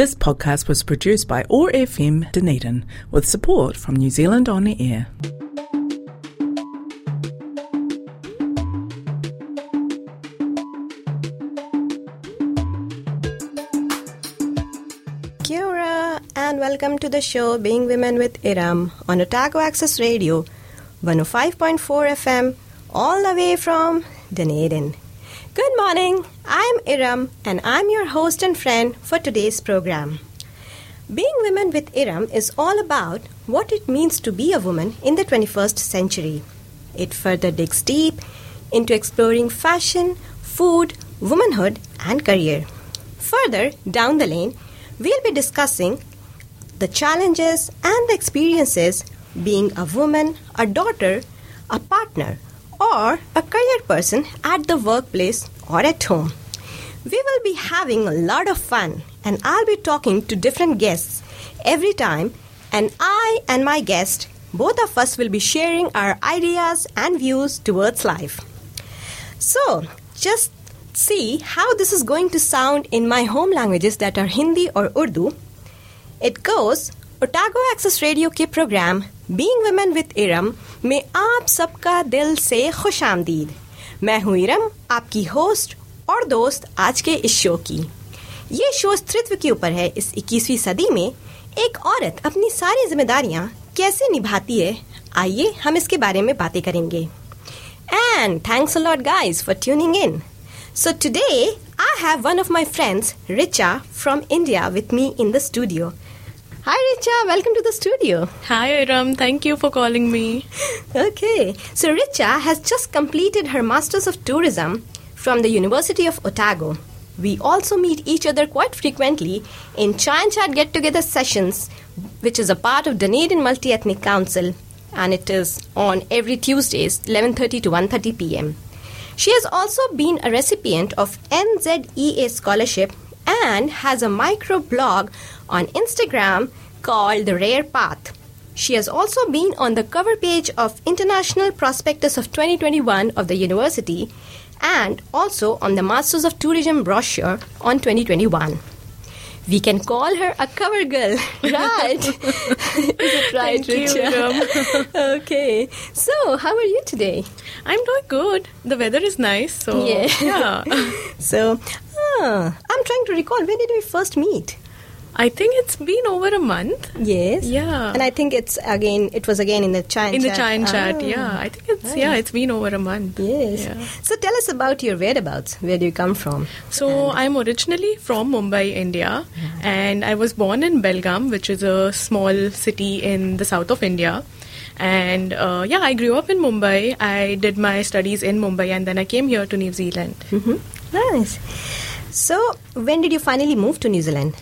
This podcast was produced by OAR FM Dunedin with support from New Zealand On the Air. Kia ora, and welcome to the show Being Women with Iram on Otago Access Radio, 105.4 FM, all the way from Dunedin. Good morning, I'm Iram, and I'm your host and friend for today's program. Being Women with Iram is all about what it means to be a woman in the 21st century. It further digs deep into exploring fashion, food, womanhood, and career. Further down the lane, we'll be discussing the challenges and the experiences being a woman, a daughter, a partner, or a career person at the workplace or at home. We will be having a lot of fun, and I'll be talking to different guests every time, and I and my guest, both of us, will be sharing our ideas and views towards life. So, just see how this is going to sound in my home languages that are Hindi or Urdu. It goes Otago access radio के programme being women with Iram में आप सबका दिल से खुश आमदीद मैं हूँ इरम आपकी होस्ट और दोस्त आज के इस शो की। ये शो स्त्रित्व के ऊपर है। इस 21वीं सदी में एक औरत अपनी सारी जिम्मेदारियाँ कैसे निभाती है आइए हम इसके बारे में बातें करेंगे। And thanks a lot guys for tuning in so today I have one of my friends Richa from India with me in the studio Hi Richa, welcome to the studio. Hi Iram, thank you for calling me. okay, so Richa has just completed her Masters of Tourism from the University of Otago. We also meet each other quite frequently in Chai and Chat get together sessions, which is a part of Dunedin Multi Ethnic Council, and it is on every Tuesdays, 11:30 to 1:30 p.m. She has also been a recipient of NZEA scholarship and has a micro blog on Instagram called The Rare Path. She has also been on the cover page of International Prospectus of 2021 of the university and also on the Masters of Tourism brochure on 2021. We can call her a cover girl, right? Right, Thank you, okay. So, how are you today? I'm doing good. The weather is nice, so Yeah. yeah. So, ah, I'm trying to recall when did we first meet? I think it's been over a month. Yes. Yeah. And I think it's again. It was again in the chai and in the chat. chai chat, Ah, yeah. I think it's yeah, it's been over a month. Yes. Yeah. So tell us about your whereabouts. Where do you come from? So I'm originally from Mumbai, India, and I was born in Belgaum, which is a small city in the south of India. And uh, yeah, I grew up in Mumbai. I did my studies in Mumbai, and then I came here to New Zealand. hmm Nice. So when did you finally move to New Zealand?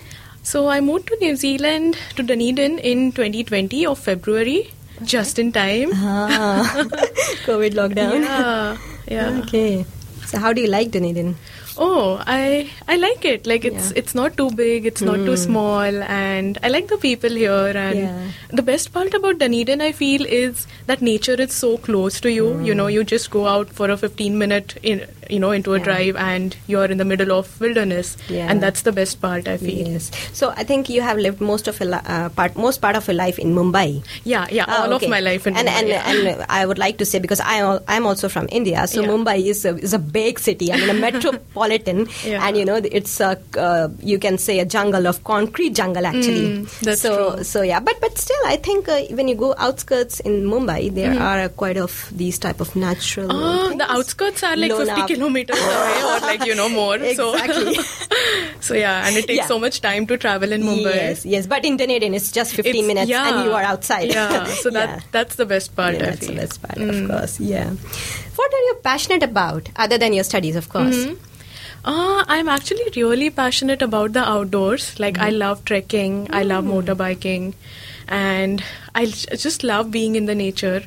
So I moved to New Zealand to Dunedin in 2020 of February, just in time. Ah, COVID lockdown. Yeah, yeah. Okay. So how do you like Dunedin? Oh, I I like it. Like it's Yeah. Hmm. it's not too big, it's not too small, and I like the people here. And Yeah. the best part about Dunedin, I feel, is that nature is so close to you. You know, you just go out for a 15 minute, in, you know, into a. Yeah. drive, and you're in the middle of wilderness, Yeah. and that's the best part. I feel. Yes. So I think you have lived most of your li- uh, part, most part of your life in Mumbai. Yeah, yeah. Ah, all okay. of my life in and Mumbai, and, yeah. and I would like to say because I al- I'm also from India, so. Mumbai is a, is a big city. I mean a metropolitan, and you know it's a uh, you can say a jungle of concrete jungle actually. Mm, that's so true. so yeah, but but still I think uh, when you go outskirts in Mumbai, there Mm-hmm. are quite of these type of natural. Things. the outskirts are like Lonap. 50 kilometers away or like, you know, more. Exactly. So, so yeah, and it takes Yeah. so much time to travel in Mumbai. Yes, yes, but in Dunedin it's just 15 It's- minutes yeah. and you are outside. Yeah, so that Yeah. that's the best part. Yeah, that's the best part, Mm. of course. Yeah. What are you passionate about other than your studies, of course? Uh, I'm actually really passionate about the outdoors. Like Mm-hmm. I love trekking, I love motorbiking, and I just love being in the nature.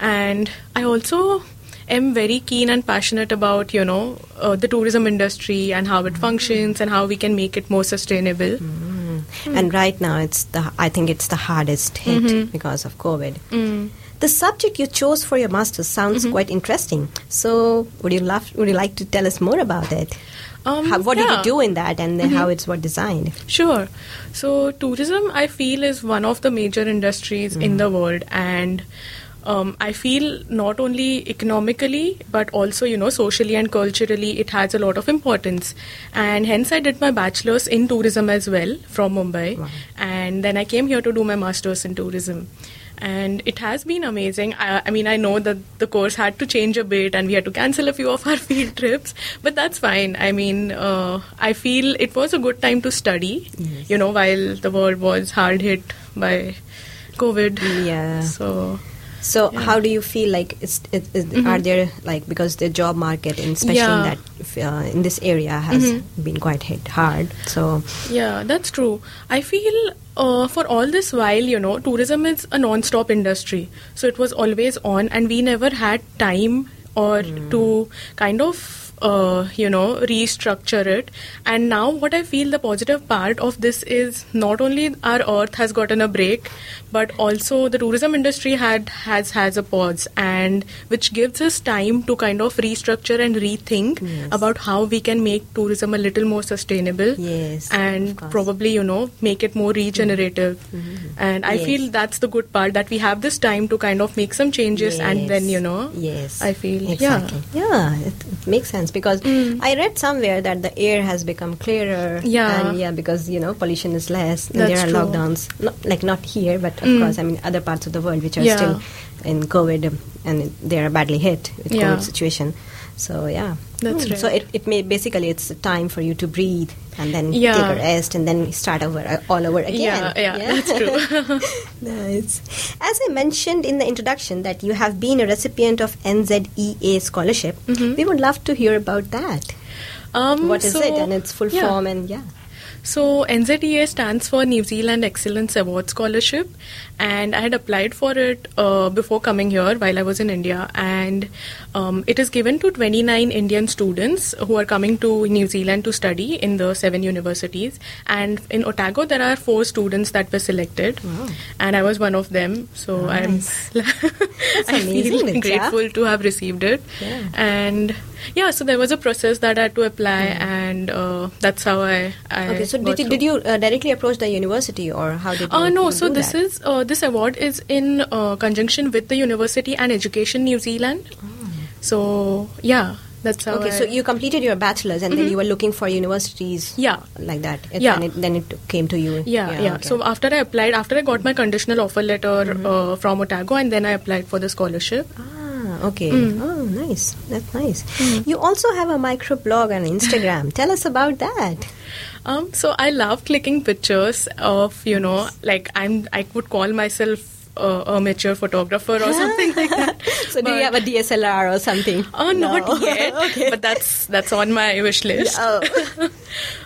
And I also am very keen and passionate about you know uh, the tourism industry and how Mm-hmm. it functions and how we can make it more sustainable. And right now, it's the I think it's the hardest hit because of COVID. Mm. The subject you chose for your master's sounds quite interesting. So, would you love? Would you like to tell us more about it? Um, how, what did you do in that, and then how it's what designed? Sure. So, tourism, I feel, is one of the major industries in the world, and um, I feel not only economically but also, you know, socially and culturally, it has a lot of importance. And hence, I did my bachelor's in tourism as well from Mumbai, Wow. and then I came here to do my master's in tourism. And it has been amazing. I, I mean, I know that the course had to change a bit and we had to cancel a few of our field trips, but that's fine. I mean, uh, I feel it was a good time to study, Yes. you know, while the world was hard hit by COVID. Yeah. So, So, Yeah. how do you feel like? Is, is, is, Mhm. Are there like because the job market, and especially Yeah. in that uh, in this area, has Mhm. been quite hit hard. So, Yeah, that's true. I feel uh, for all this while, you know, tourism is a non stop industry. So it was always on, and we never had time or to kind of. Uh, you know, restructure it. And now, what I feel the positive part of this is not only our earth has gotten a break, but also the tourism industry had has has a pause, and which gives us time to kind of restructure and rethink Yes. about how we can make tourism a little more sustainable yes, and probably you know make it more regenerative and i Yes. feel that's the good part that we have this time to kind of make some changes and then you know yes I feel- exactly yeah, it, it makes sense because Mm. i read somewhere that the air has become clearer Yeah. and yeah because you know pollution is less and That's there are true. lockdowns not, like not here but of Mm. course i mean other parts of the world which are Yeah. still in covid and they are badly hit with Yeah. covid situation so yeah That's Hmm. so it, it may basically it's a time for you to breathe and then Yeah. take a rest and then start over uh, all over again yeah yeah, that's true Nice. As I mentioned in the introduction that you have been a recipient of NZEA scholarship, Mhm. we would love to hear about that. um what is so- it and its full yeah. form and yeah. So NZEA stands for New Zealand Excellence Award Scholarship, and I had applied for it uh, before coming here while I was in India, and um, it is given to 29 Indian students who are coming to New Zealand to study in the seven universities. And in Otago, there are four students that were selected, Wow. and I was one of them. So Nice. I'm I feel grateful to have received it, Yeah. and yeah, so there was a process that I had to apply, and uh, that's how I. I Okay, so did you, did you uh, directly approach the university or how did you Uh, no, so this that? is uh, this award is in uh, conjunction with the University and Education New Zealand. So yeah, that's how. Oh. Okay, I, so you completed your bachelor's and then Mhm. you were looking for universities yeah. like that. It, Yeah. And it, then it came to you. Yeah, yeah. okay. So after I applied, after I got my conditional offer letter Mm-hmm. uh, from Otago, and then I applied for the scholarship. Ah, okay. Mm. Oh, nice. That's nice. You also have a microblog on Instagram. Tell us about that. Um, so I love clicking pictures of you know, like I'm I would call myself uh, a amateur photographer or something like that. So do you have a DSLR or something? Oh, not No. yet. okay. But that's that's on my wish list. Oh.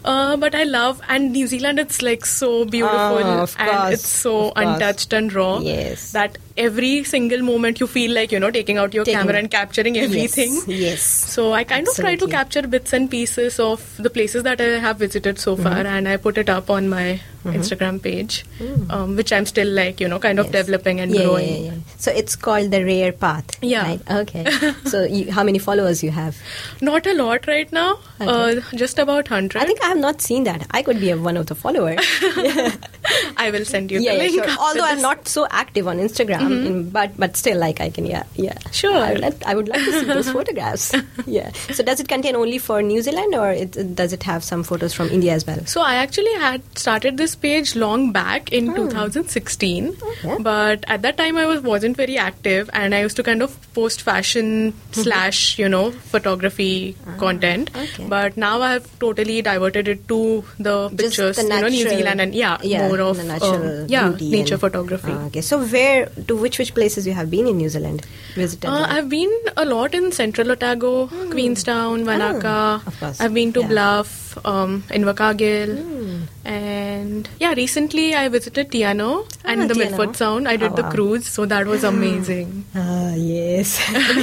uh, but I love and New Zealand. It's like so beautiful Oh, of and it's so untouched and raw. Yes. That every single moment you feel like you know taking out your Taking- camera and capturing everything. Yes. yes. So I kind of try to capture bits and pieces of the places that I have visited so Mm-hmm. far, and I put it up on my Instagram page, um, which I'm still like you know kind of Mm. Yes. developing and yeah, growing. Yeah, yeah. So it's called the Rare Path. Yeah. Right? Okay. so you, how many followers you have? Not a lot right now, Okay. uh, just about hundred. I think I have not seen that. I could be a, one of the followers. I will send you yeah, the yeah, link. sure. Although I'm not so active on Instagram, mm-hmm. in- but but still, like I can, yeah, yeah. Sure. I would, like, I would like to see those photographs. yeah. So does it contain only for New Zealand, or it, does it have some photos from India as well? So I actually had started this page long back in hmm. 2016, Okay. but at that time I was wasn't very active, and I used to kind of post fashion mm-hmm. slash you know photography ah, content. okay. But now I have totally diverted it to the Just pictures, the you know, New Zealand and yeah, yeah, more of natural um, yeah nature and- photography. Ah, okay. So where to which which places you have been in New Zealand? Visited? Uh. I've been a lot in Central Otago, Queenstown, Wanaka. Of course. I've been to Yeah. Bluff, um, Invercargill, Hmm. and yeah, recently I visited Te Anau and Ah, the Te Anau. Milford Sound. I did Oh, the wow. cruise, so that was amazing. Ah, yes.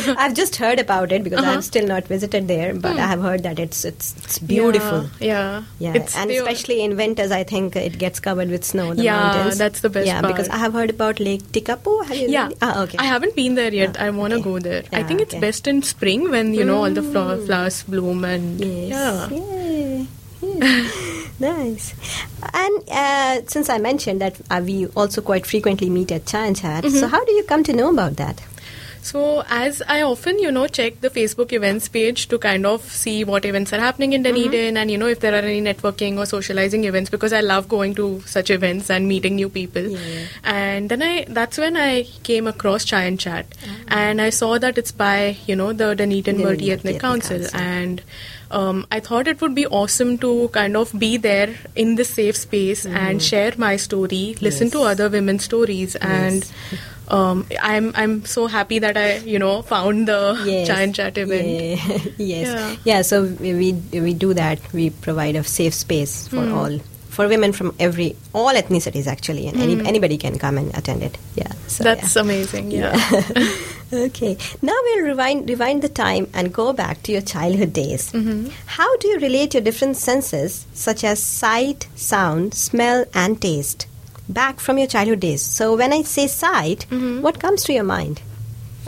I've just heard about it because Uh-huh. I've still not visited there, but I have heard that it's it's, it's beautiful. Yeah, yeah. Yeah, It's- and they- especially in winters, I think it gets covered with snow. The Yeah, mountains. that's the best Yeah, because. I have heard about Lake Tekapo. Have you? Yeah. been- Ah, okay. I haven't been there yet. Ah, I want to okay. go there. I Ah, think it's okay. best in spring when you know all the flowers bloom and Yes. yeah. Yes. nice. And uh, since I mentioned that uh, we also quite frequently meet at Chai and Chat, Mm-hmm. so how do you come to know about that? So, as I often, you know, check the Facebook events page to kind of see what events are happening in Dunedin mm-hmm. and, you know, if there are any networking or socializing events because I love going to such events and meeting new people. Yeah. And then I, that's when I came across Chai and Chat. Mm-hmm. And I saw that it's by, you know, the Dunedin Multi Multi-Ethnic Council. Council. And um, I thought it would be awesome to kind of be there in this safe space and mm-hmm. share my story, listen to other women's stories, and um, I'm I'm so happy that I you know found the Yes. And Chat event. Yeah. yes. Yeah. Yeah. So we, we do that. We provide a safe space for Hmm. all for women from every all ethnicities actually, and any, Hmm. anybody can come and attend it. Yeah. So, That's yeah. amazing. Yeah. okay. Now we'll rewind rewind the time and go back to your childhood days. Mm-hmm. How do you relate your different senses, such as sight, sound, smell, and taste, back from your childhood days? So when I say sight, Mm-hmm. what comes to your mind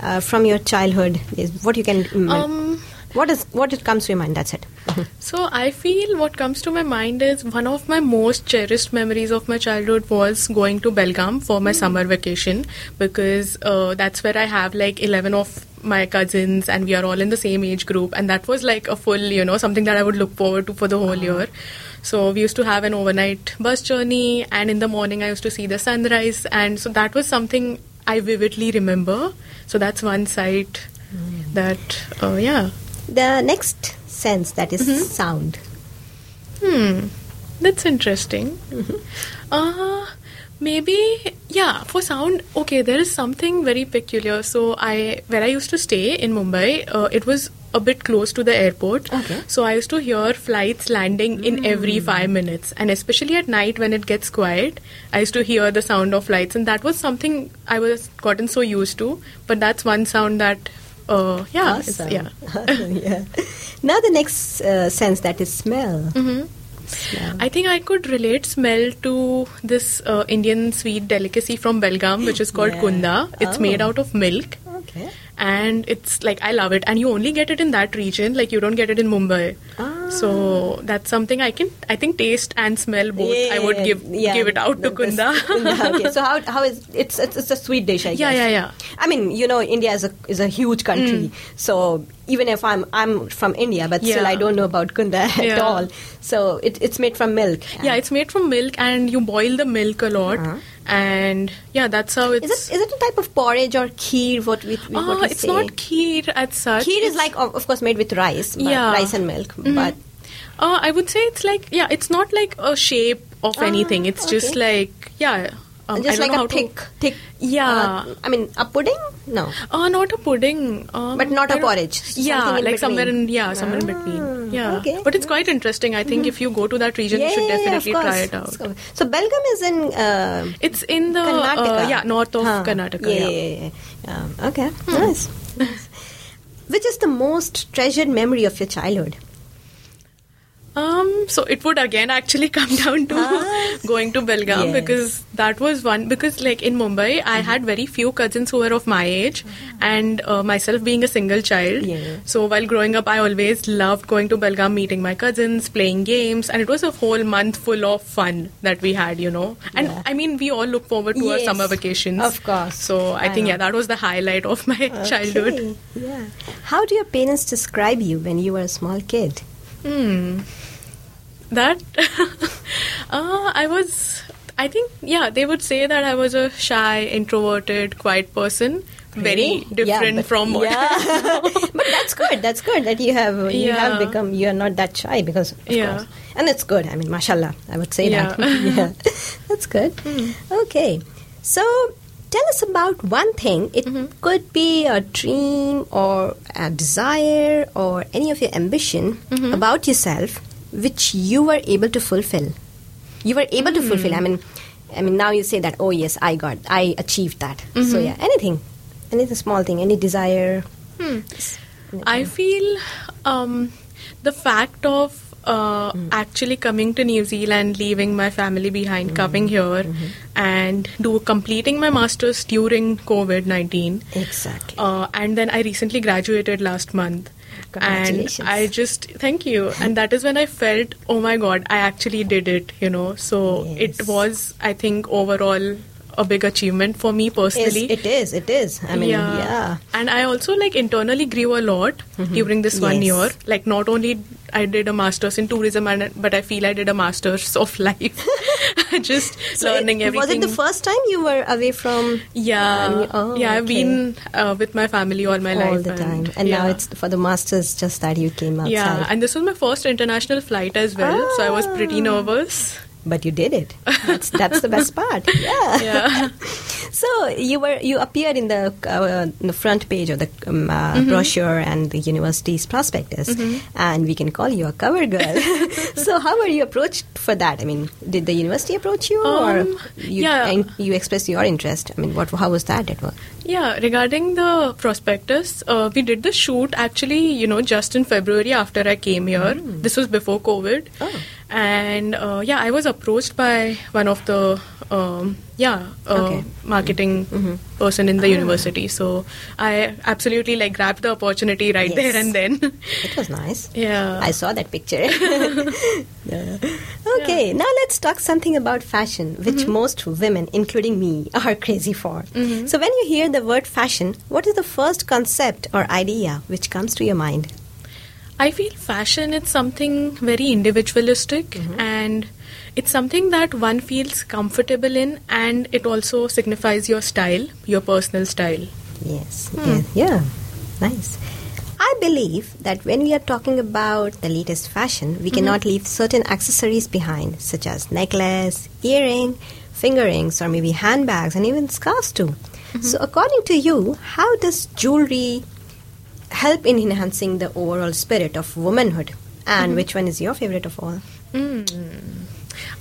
uh, from your childhood? Is what you can. mm, Um, what is what it comes to your mind? That's it. So I feel what comes to my mind is one of my most cherished memories of my childhood was going to Belgaum for my summer vacation because uh, that's where I have like 11 of my cousins and we are all in the same age group and that was like a full you know something that I would look forward to for the whole year. So we used to have an overnight bus journey and in the morning I used to see the sunrise and so that was something I vividly remember. So that's one sight that uh, yeah The next sense that is Mm-hmm. sound. Hmm, that's interesting. Uh, maybe yeah. For sound, okay, there is something very peculiar. So I, where I used to stay in Mumbai, uh, it was a bit close to the airport. Okay. So I used to hear flights landing in every five minutes, and especially at night when it gets quiet, I used to hear the sound of flights, and that was something I was gotten so used to. But that's one sound that, uh, yeah, Awesome. yeah. Awesome, yeah. Now the next uh, sense that is smell. Mm-hmm. Smell. I think I could relate smell to this uh, Indian sweet delicacy from Belgaum, which is called Yeah. kunda. It's Oh. made out of milk, Okay. And it's like I love it. And you only get it in that region, like you don't get it in Mumbai. Ah. So that's something I can, I think, taste and smell both. I would give yeah, give it out to kunda. yeah, okay. So how how is it's it's, it's a sweet dish? I Yeah, guess. yeah, yeah. I mean, you know, India is a is a huge country. So even if I'm I'm from India, but still Mm. I don't know about kunda at Yeah. all. So it, it's made from milk. yeah, it's made from milk, and you boil the milk a lot. Uh-huh. And yeah, that's how it's. Is it is it a type of porridge or kheer? What we, we Ah, what we it's say? not kheer as such. Kheer is like of course made with rice, Yeah. rice and milk. Mhm. But Uh, I would say it's like yeah, it's not like a shape of Ah, anything. It's just like yeah, um, just like a how to- thick, thick. Yeah. uh, I mean a pudding? No. Uh, not a pudding, um, But not a porridge, Yeah, in like somewhere in yeah, somewhere in Ah, between. Yeah, okay. but it's quite interesting. I think if you go to that region, you should Yeah, yeah, definitely try it out. So, so Belgaum is in uh, It's in the Karnataka. uh, yeah north of Huh. Karnataka. Yeah, Yeah. yeah, yeah. Um, okay, nice. nice. Which is the most treasured memory of your childhood? Um, so it would again actually come down to Ah. going to Belgaum Yes. because that was one because like in Mumbai I had very few cousins who were of my age and uh, myself being a single child. Yeah. So while growing up I always loved going to Belgaum, meeting my cousins, playing games and it was a whole month full of fun that we had, you know. And Yeah. I mean we all look forward to our summer vacations. of course. So I, I think know. yeah, that was the highlight of my childhood. Yeah. How do your parents describe you when you were a small kid? Hmm. That uh, I was. I think yeah, they would say that I was a shy, introverted, quiet person. Very different Yeah, from what. Yeah. but that's good. That's good that you have you have become you are not that shy because of Yeah. course. And it's good. I mean, mashallah, I would say that. Yeah. Hmm. yeah. That's good. Okay. So tell us about one thing. It Mm-hmm. could be a dream or a desire or any of your ambition Mm-hmm. about yourself which you were able to fulfill. You were able to fulfill. Hmm. I mean I mean now you say that oh yes, I got I achieved that. So Mm-hmm. yeah, anything. Anything small thing, any desire. Hmm. I feel um, the fact of uh, actually coming to New Zealand, leaving my family behind, coming here, and do completing my masters during COVID nineteen. Exactly. Uh, and then I recently graduated last month. And I just thank you. And that is when I felt, oh my god, I actually did it. You know, so Yes. it was, I think, overall a big achievement for me personally. it is. It is. I mean, yeah. And I also like internally grew a lot during this one year. Like not only I did a masters in tourism, and, but I feel I did a masters of life. Just So learning it- everything. Was it the first time you were away from Yeah, Um, oh, yeah. I've been uh, with my family all my life all the time, and now yeah. it's for the masters. Just that you came outside, yeah. And this was my first international flight as well, so I was pretty Ah. nervous. But you did it. That's that's the best part. Yeah. Yeah, So you were you appeared in the uh, in the front page of the um, uh, Mm-hmm. brochure and the university's prospectus, and we can call you a cover girl. so how were you approached for that? I mean, did the university approach you, or Um, you yeah. and you expressed your interest? I mean, what how was that? It was yeah. Regarding the prospectus, uh, we did the shoot actually. You know, just in February after I came here. This was before COVID. Oh. And uh, yeah, I was approached by one of the um, yeah uh, Okay. marketing person in the university. So I absolutely like grabbed the opportunity right Yes. there and then. it was nice. yeah. I saw that picture. Yeah. Okay, now let's talk something about fashion, which Mm-hmm. most women, including me, are crazy for. So, when you hear the word fashion, what is the first concept or idea which comes to your mind? I feel fashion is something very individualistic and it's something that one feels comfortable in and it also signifies your style, your personal style. Yes, Hmm. yeah, nice. I believe that when we are talking about the latest fashion, we cannot Mm-hmm. leave certain accessories behind, such as necklace, earring, finger rings, or maybe handbags, and even scarves too. Mm-hmm. So, according to you, how does jewelry help in enhancing the overall spirit of womanhood? Mm-hmm. And which one is your favorite of all?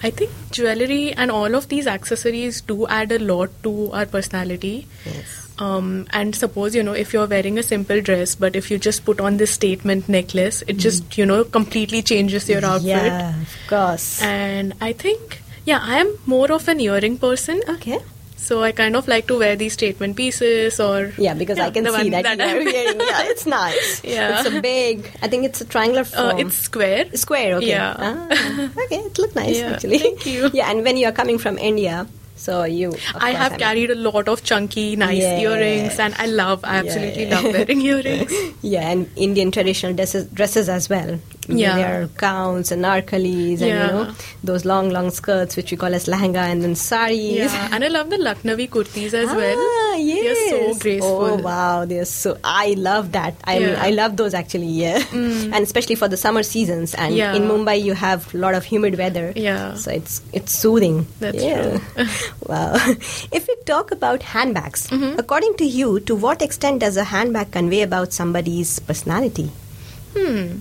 I think jewelry and all of these accessories do add a lot to our personality. Yes. Um, and suppose you know if you're wearing a simple dress, but if you just put on this statement necklace, it just you know completely changes your outfit. Yeah, of course. And I think yeah, I am more of an earring person. okay. So I kind of like to wear these statement pieces or Yeah, because I can see that, you are wearing. Yeah, it's nice. Yeah. It's a big, I think it's a triangular Uh, form. it's square. Square, okay. Yeah. Ah, okay, it looked nice Yeah, actually. thank you. Yeah, and when you are coming from India, so you. I have mean- carried a lot of chunky, nice Yeah. earrings, and I love, I absolutely Yeah. love wearing earrings. Yeah, and Indian traditional dresses, dresses as well. Yeah. There are gowns and narkalis and you know those long, long skirts which we call as lehenga and then saris. Yeah, and I love the Lucknowi kurtis as well. Ah, yes. They're so graceful. Oh wow, they're so. I love that. I mean, Yeah. Mm. I love those actually. Yeah, and especially for the summer seasons. And Yeah. in Mumbai, you have a lot of humid weather. Yeah. So it's it's soothing. That's yeah. true. wow. If we talk about handbags, Mm-hmm. according to you, to what extent does a handbag convey about somebody's personality? Hmm.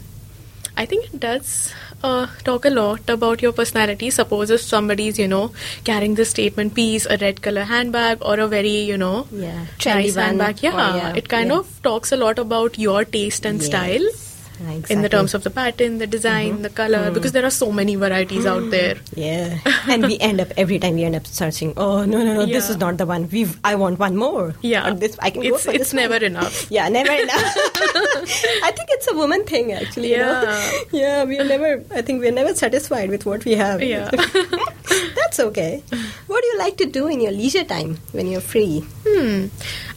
I think it does uh, talk a lot about your personality. Suppose if somebody's, you know, carrying this statement piece, a red color handbag, or a very, you know, Yeah. Trendy nice handbag. Yeah, yeah, it kind yeah. of talks a lot about your taste and Yes. style. Ah, In the terms of the pattern, the design, Mm-hmm. the color, because there are so many varieties out there. Yeah, and we end up every time we end up searching. Oh no no no! This is not the one. We I want one more. Yeah, Or this I can go it's for it's this one. never enough. Yeah, never enough. I think it's a woman thing, actually. you know? Yeah. yeah. We are never. I think we're never satisfied with what we have. Yeah. That's okay. What do you like to do in your leisure time when you're free? Hmm.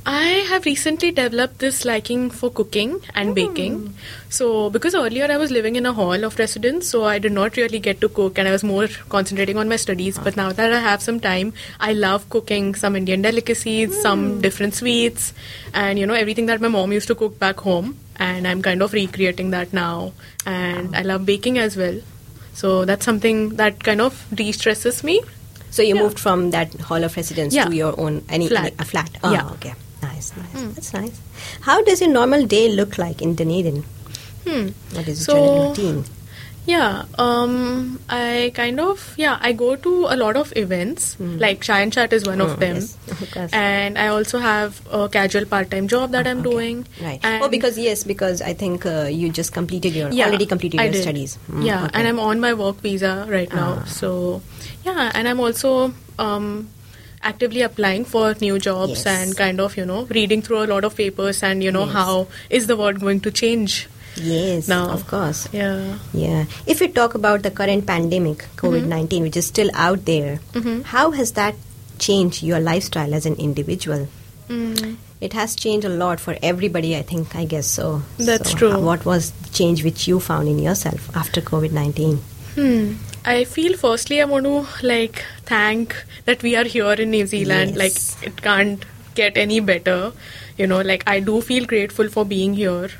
I have recently developed this liking for cooking and hmm. baking. So, because earlier I was living in a hall of residence, so I did not really get to cook and I was more concentrating on my studies. But now that I have some time, I love cooking some Indian delicacies, some hmm. different sweets, and you know, everything that my mom used to cook back home. And I'm kind of recreating that now. And I love baking as well. So, that's something that kind of de stresses me. So you Yeah. moved from that hall of residence Yeah. to your own any Flat. a flat. Oh, Yeah. okay. Nice, nice. That's nice. How does your normal day look like in Dunedin? Hmm. What is So- your routine? Yeah, um, I kind of yeah I go to a lot of events like Chai and Chat is one Oh, of them, yes, and I also have a casual part-time job that I'm Okay. doing. Right. And oh, because yes, because I think uh, you just completed your yeah, already completed I your did. studies. Mm, yeah, okay. and I'm on my work visa right now, Ah. so yeah, and I'm also um, actively applying for new jobs Yes. and kind of you know reading through a lot of papers and you know Yes. how is the world going to change Yes, now. of course. Yeah. Yeah. If you talk about the current pandemic, COVID 19, which is still out there, Mhm. how has that changed your lifestyle as an individual? Mm. It has changed a lot for everybody, I think, I guess so. That's So, true. uh, What was the change which you found in yourself after COVID 19? Hmm. I feel firstly I want to like thank that we are here in New Zealand. Yes. Like it can't get any better. You know, like I do feel grateful for being here.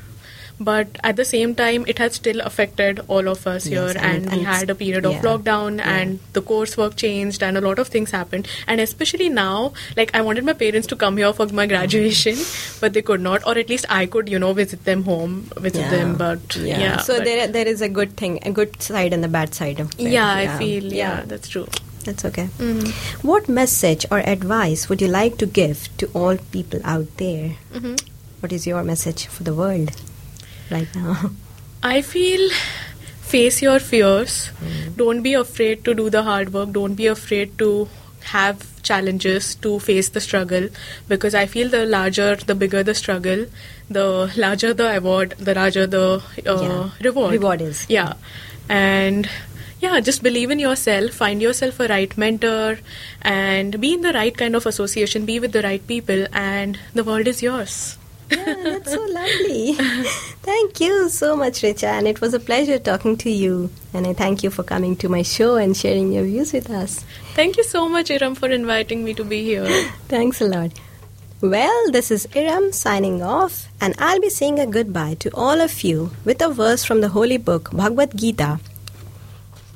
But at the same time, it has still affected all of us Yes, here, and- and, and we had a period of yeah. lockdown, Yeah. and the coursework changed, and a lot of things happened. And especially now, like I wanted my parents to come here for my graduation, but they could not, or at least I could, you know, visit them home, visit them. But yeah, so but- there, there is a good thing, a good side and a bad side of it. yeah, I feel yeah, that's true. That's okay. Mm. What message or advice would you like to give to all people out there? hmm What is your message for the world right now? I feel face your fears. Don't be afraid to do the hard work. Don't be afraid to have challenges to face the struggle because I feel the larger, the bigger the struggle, the larger the award, the larger the uh, Yeah. reward. Reward is. Yeah. And yeah, just believe in yourself, find yourself a right mentor, and be in the right kind of association, be with the right people, and the world is yours. Yeah, that's so lovely. thank you so much, Richa, and it was a pleasure talking to you. And I thank you for coming to my show and sharing your views with us. Thank you so much, Iram, for inviting me to be here. Thanks a lot. Well, this is Iram signing off, and I'll be saying a goodbye to all of you with a verse from the holy book Bhagavad Gita.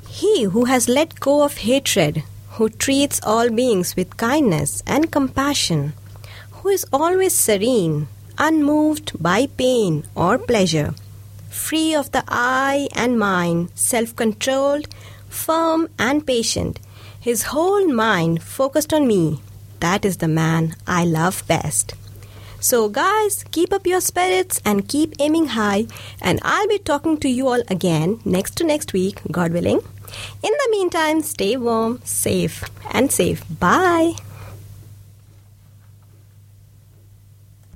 He who has let go of hatred, who treats all beings with kindness and compassion, who is always serene, unmoved by pain or pleasure, free of the eye and mind, self controlled, firm and patient, his whole mind focused on me, that is the man I love best. So, guys, keep up your spirits and keep aiming high. And I'll be talking to you all again next to next week, God willing. In the meantime, stay warm, safe, and safe. Bye.